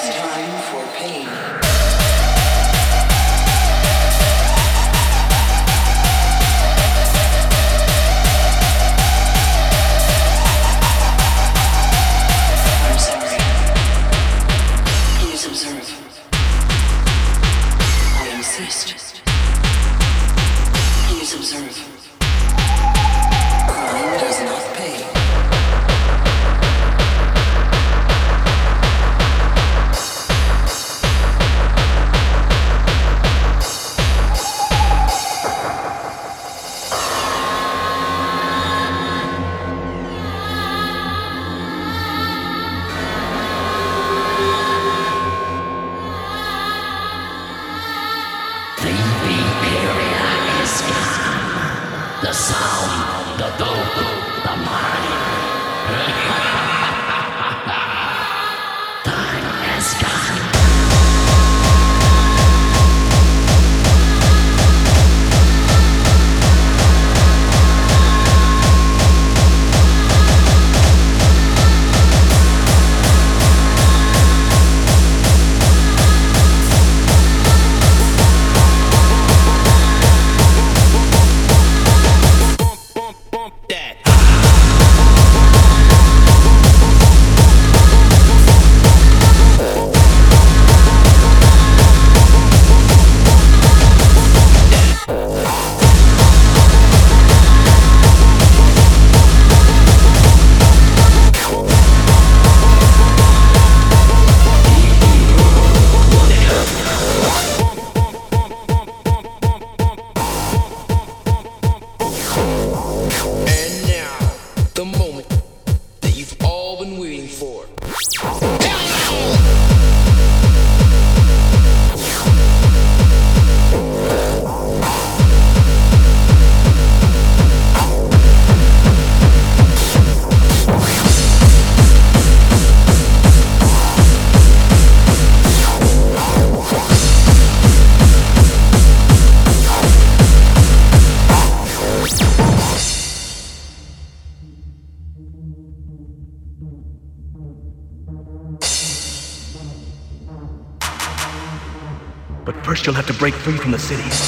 time for pain. Break free from the city.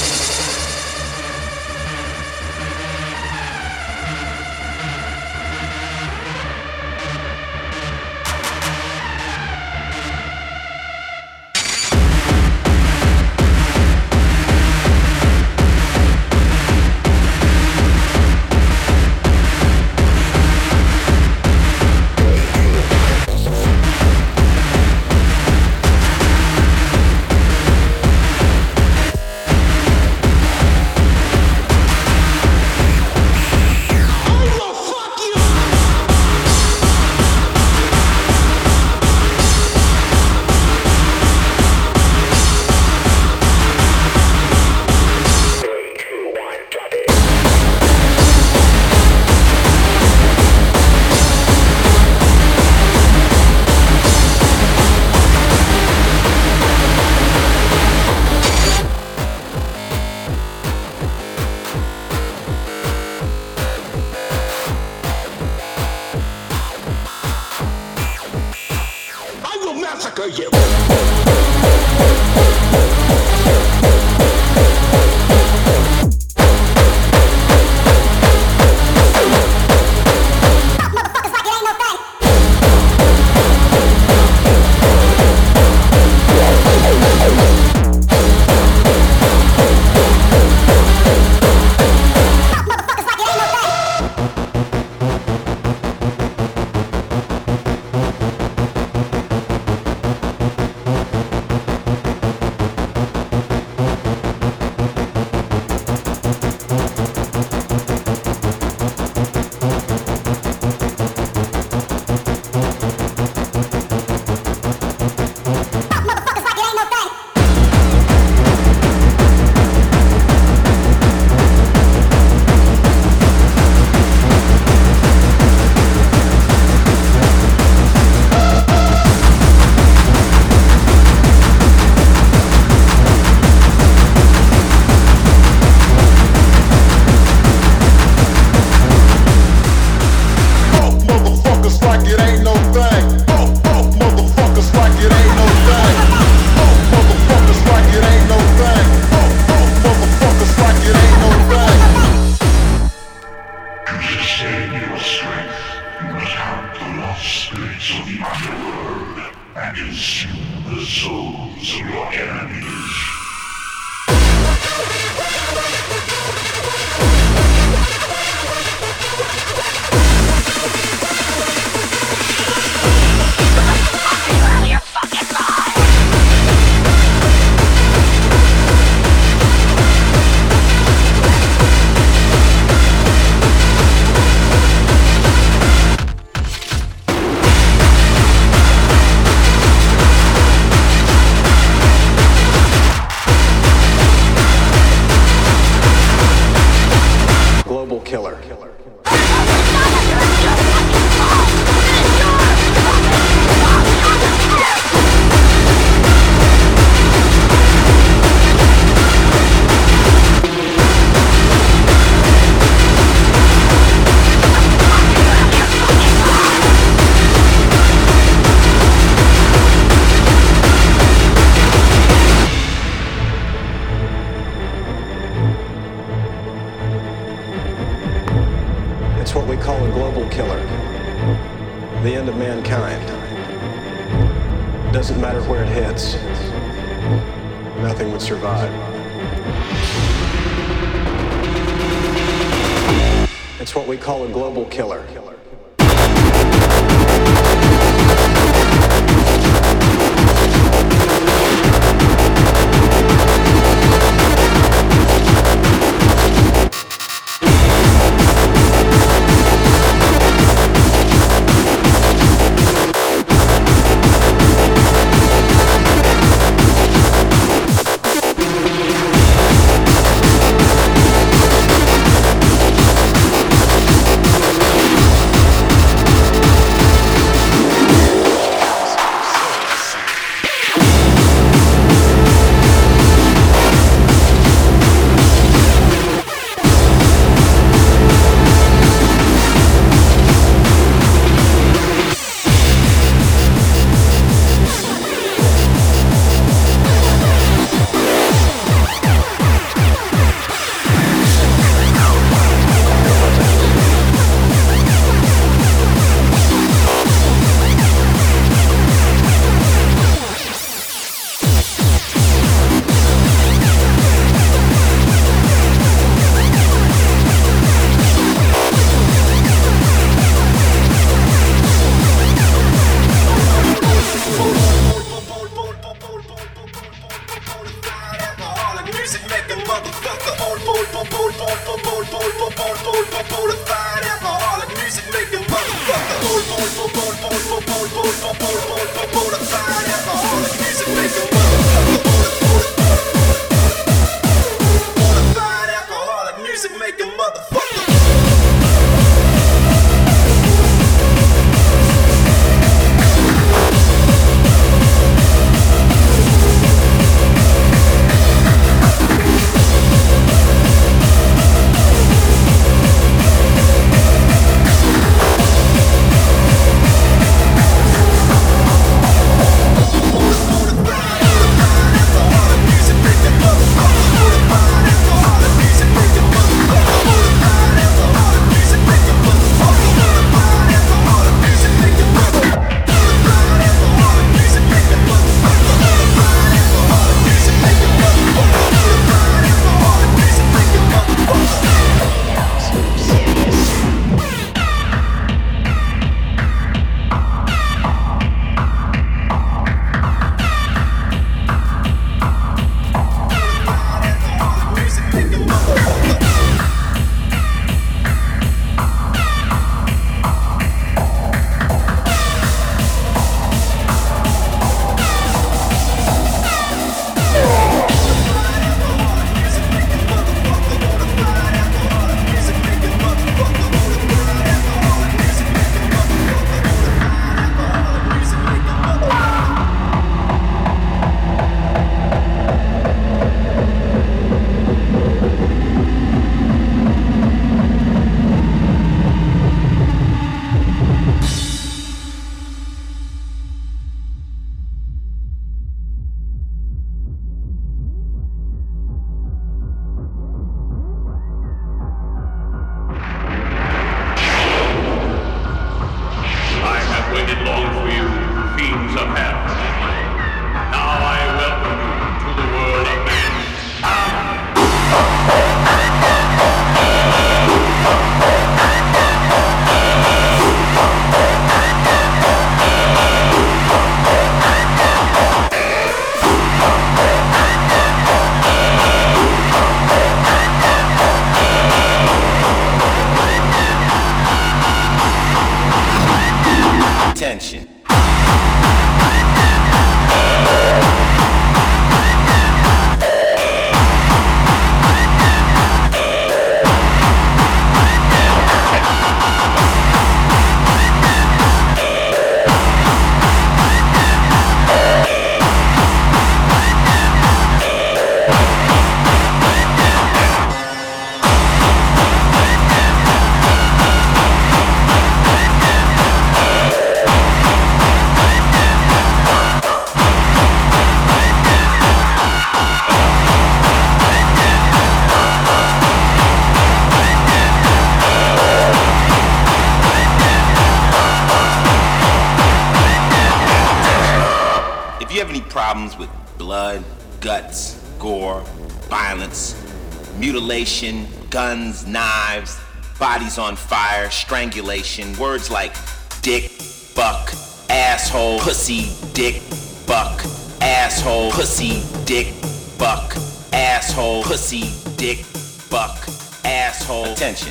Strangulation, words like dick, buck, asshole, pussy, dick, buck, asshole, pussy, dick, buck, asshole, pussy, dick, buck, asshole. Attention.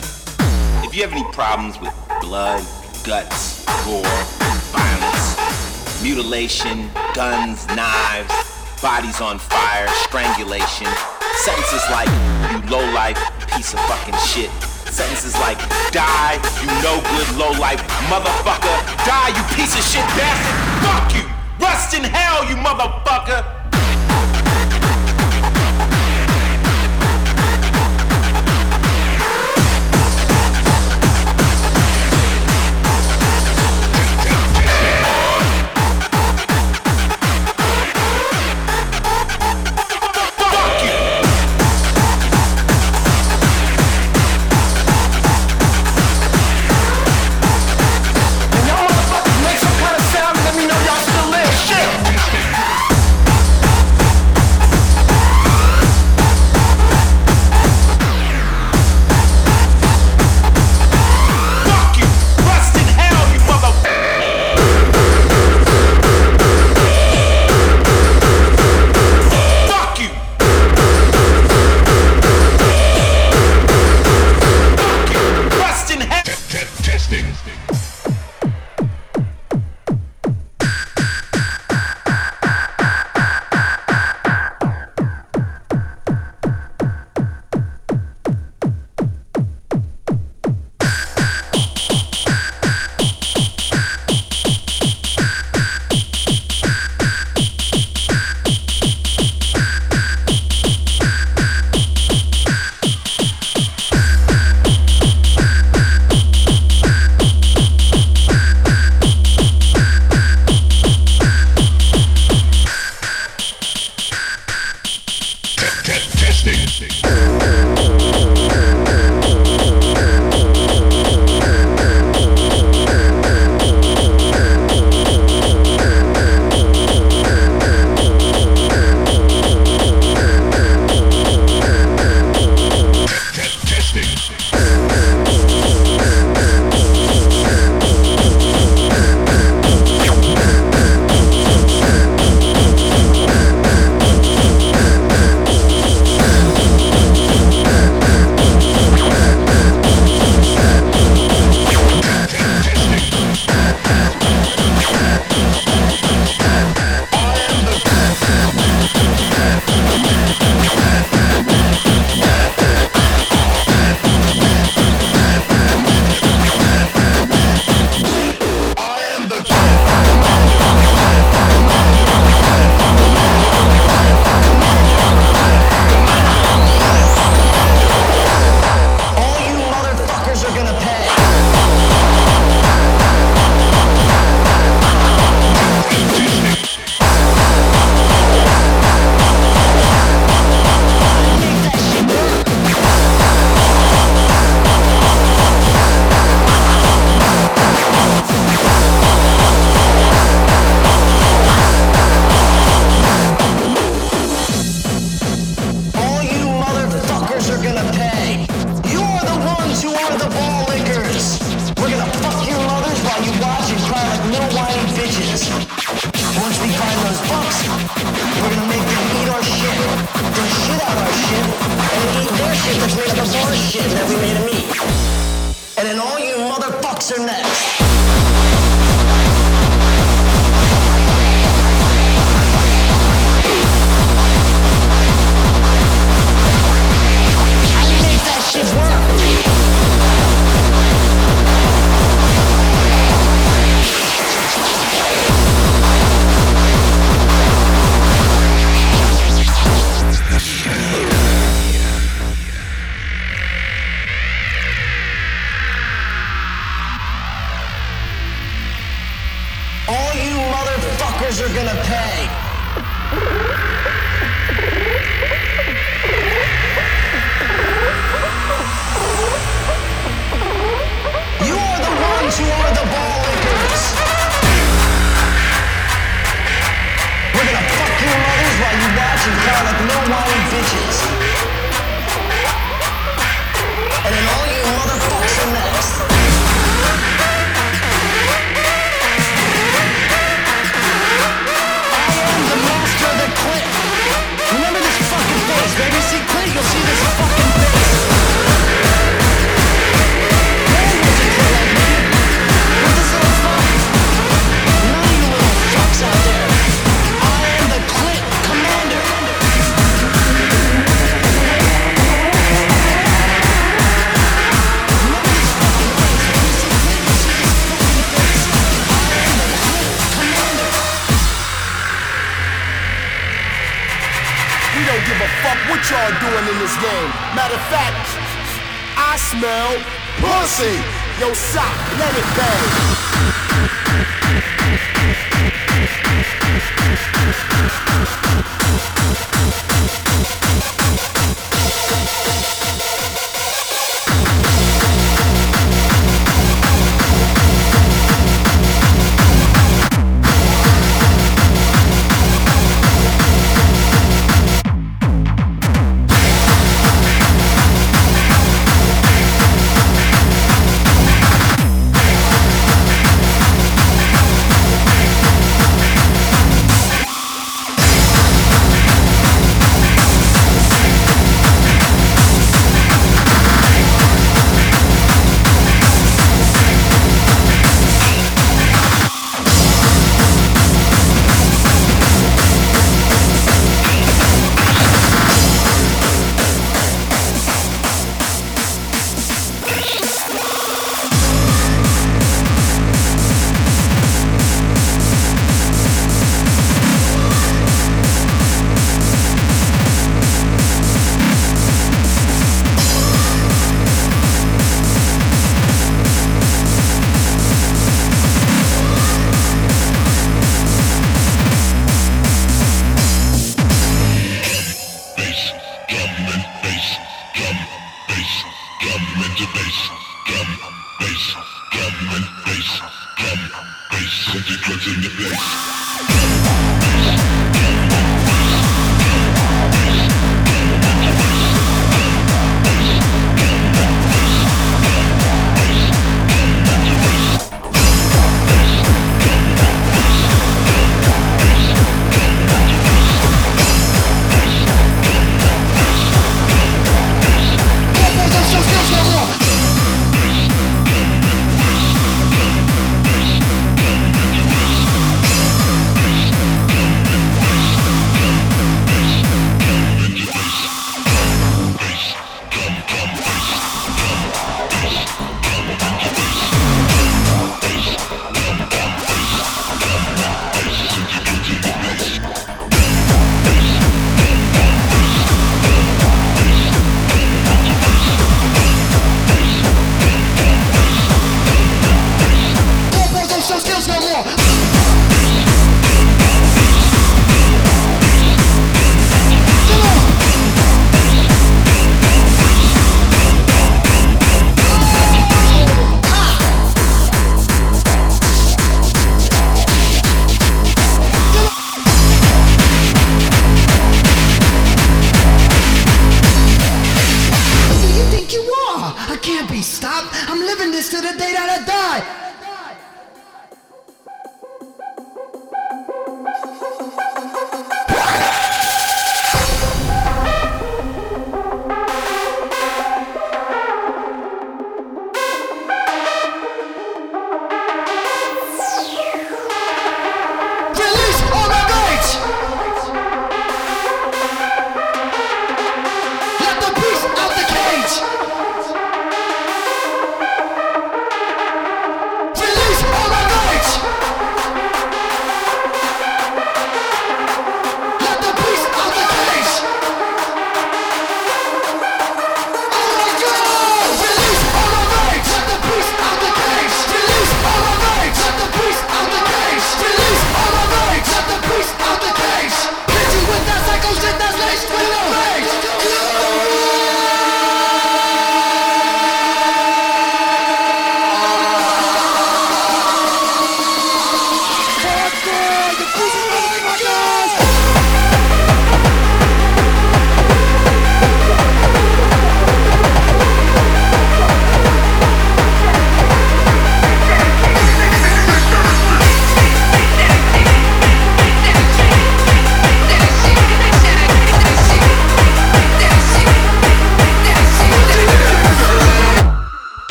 If you have any problems with blood, guts, gore, violence, mutilation, guns, knives, bodies on fire, strangulation, sentences like you low life piece of fucking shit. Sentences like die, you no good low life motherfucker. Die, you piece of shit bastard. Fuck you. Rust in hell, you motherfucker. You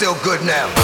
still good now.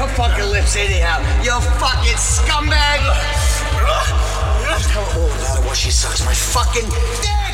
your fucking lips anyhow. You fucking scumbag. Just tell her all about it while she sucks my fucking dick.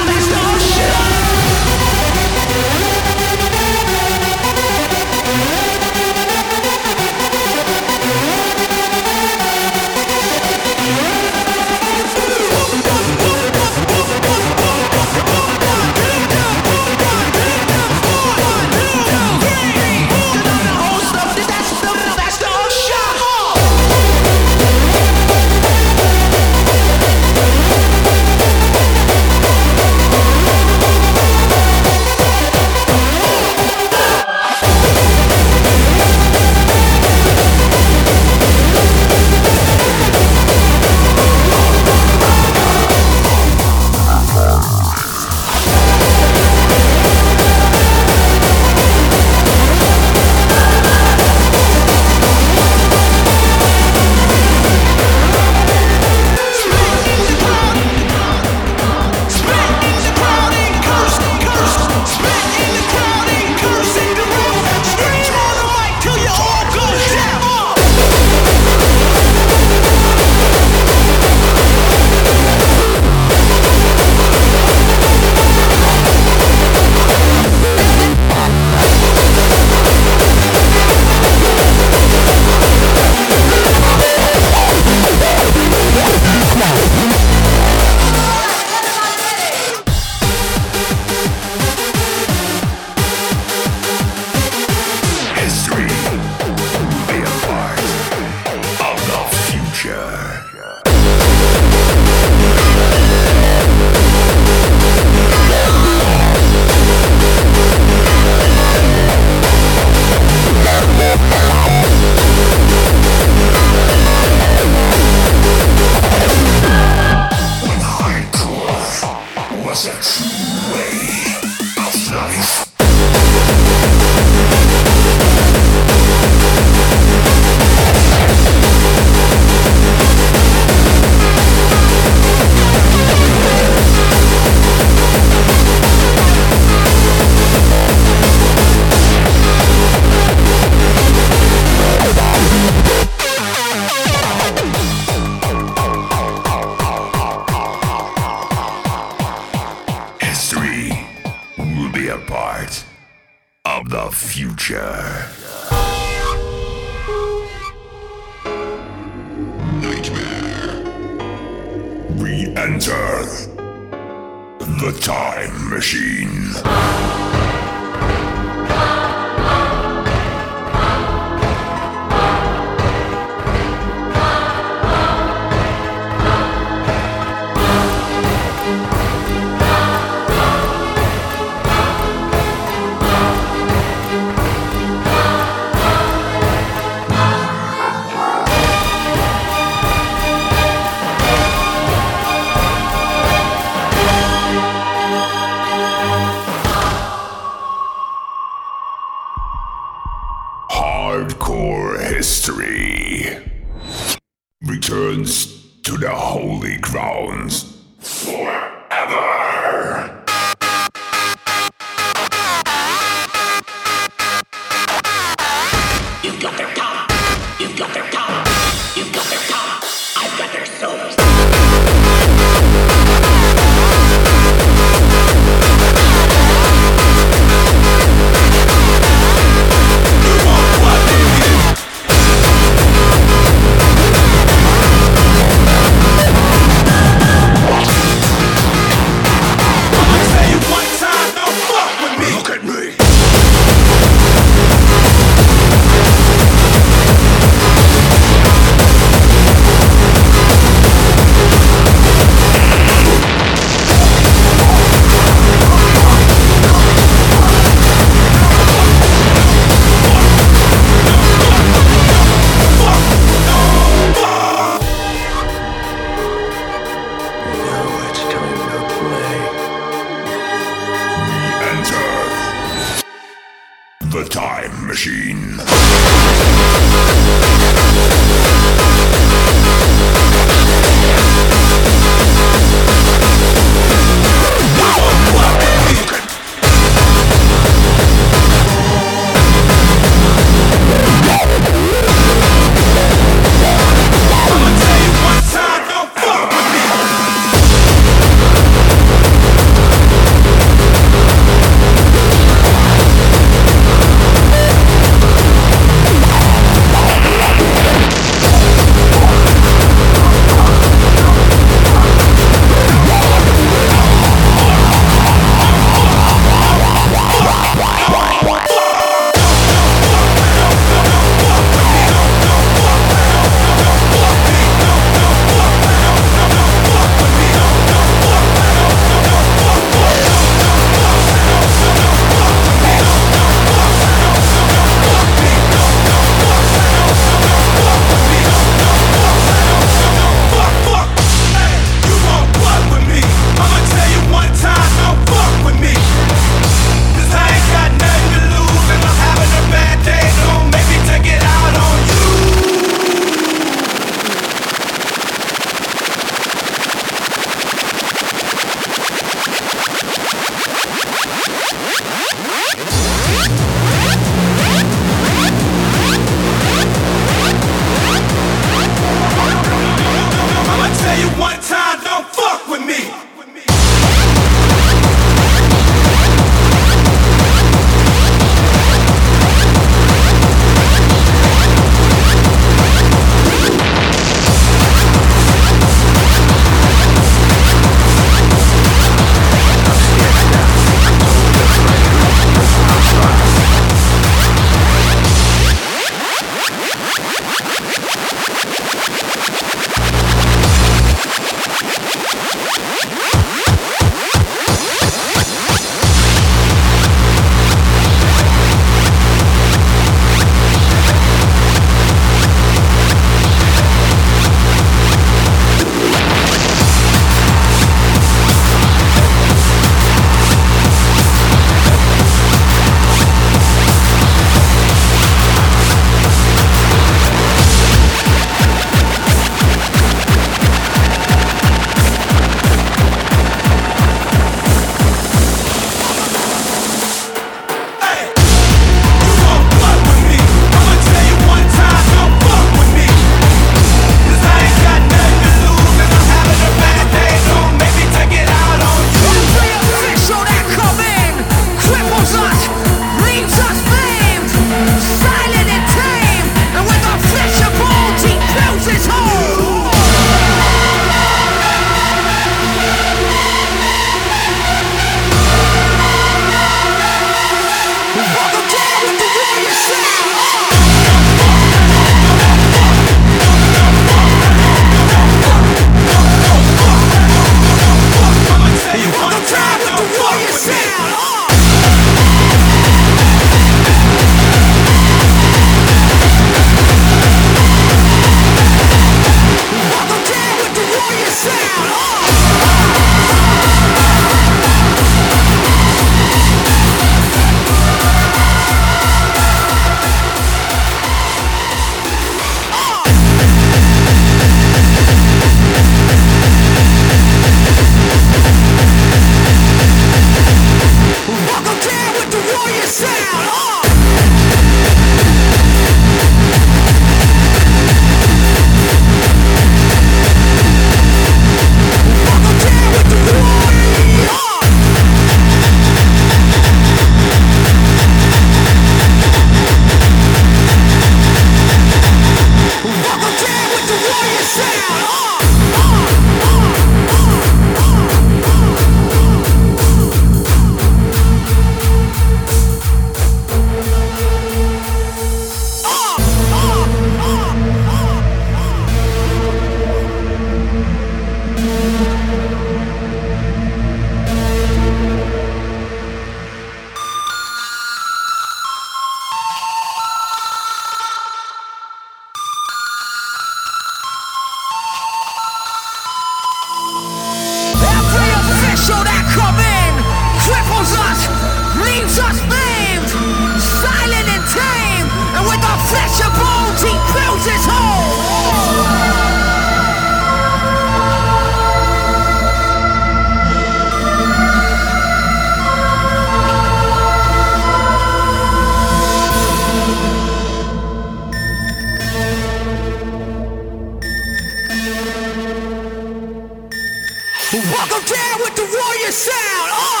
Go down with the warrior sound. Oh!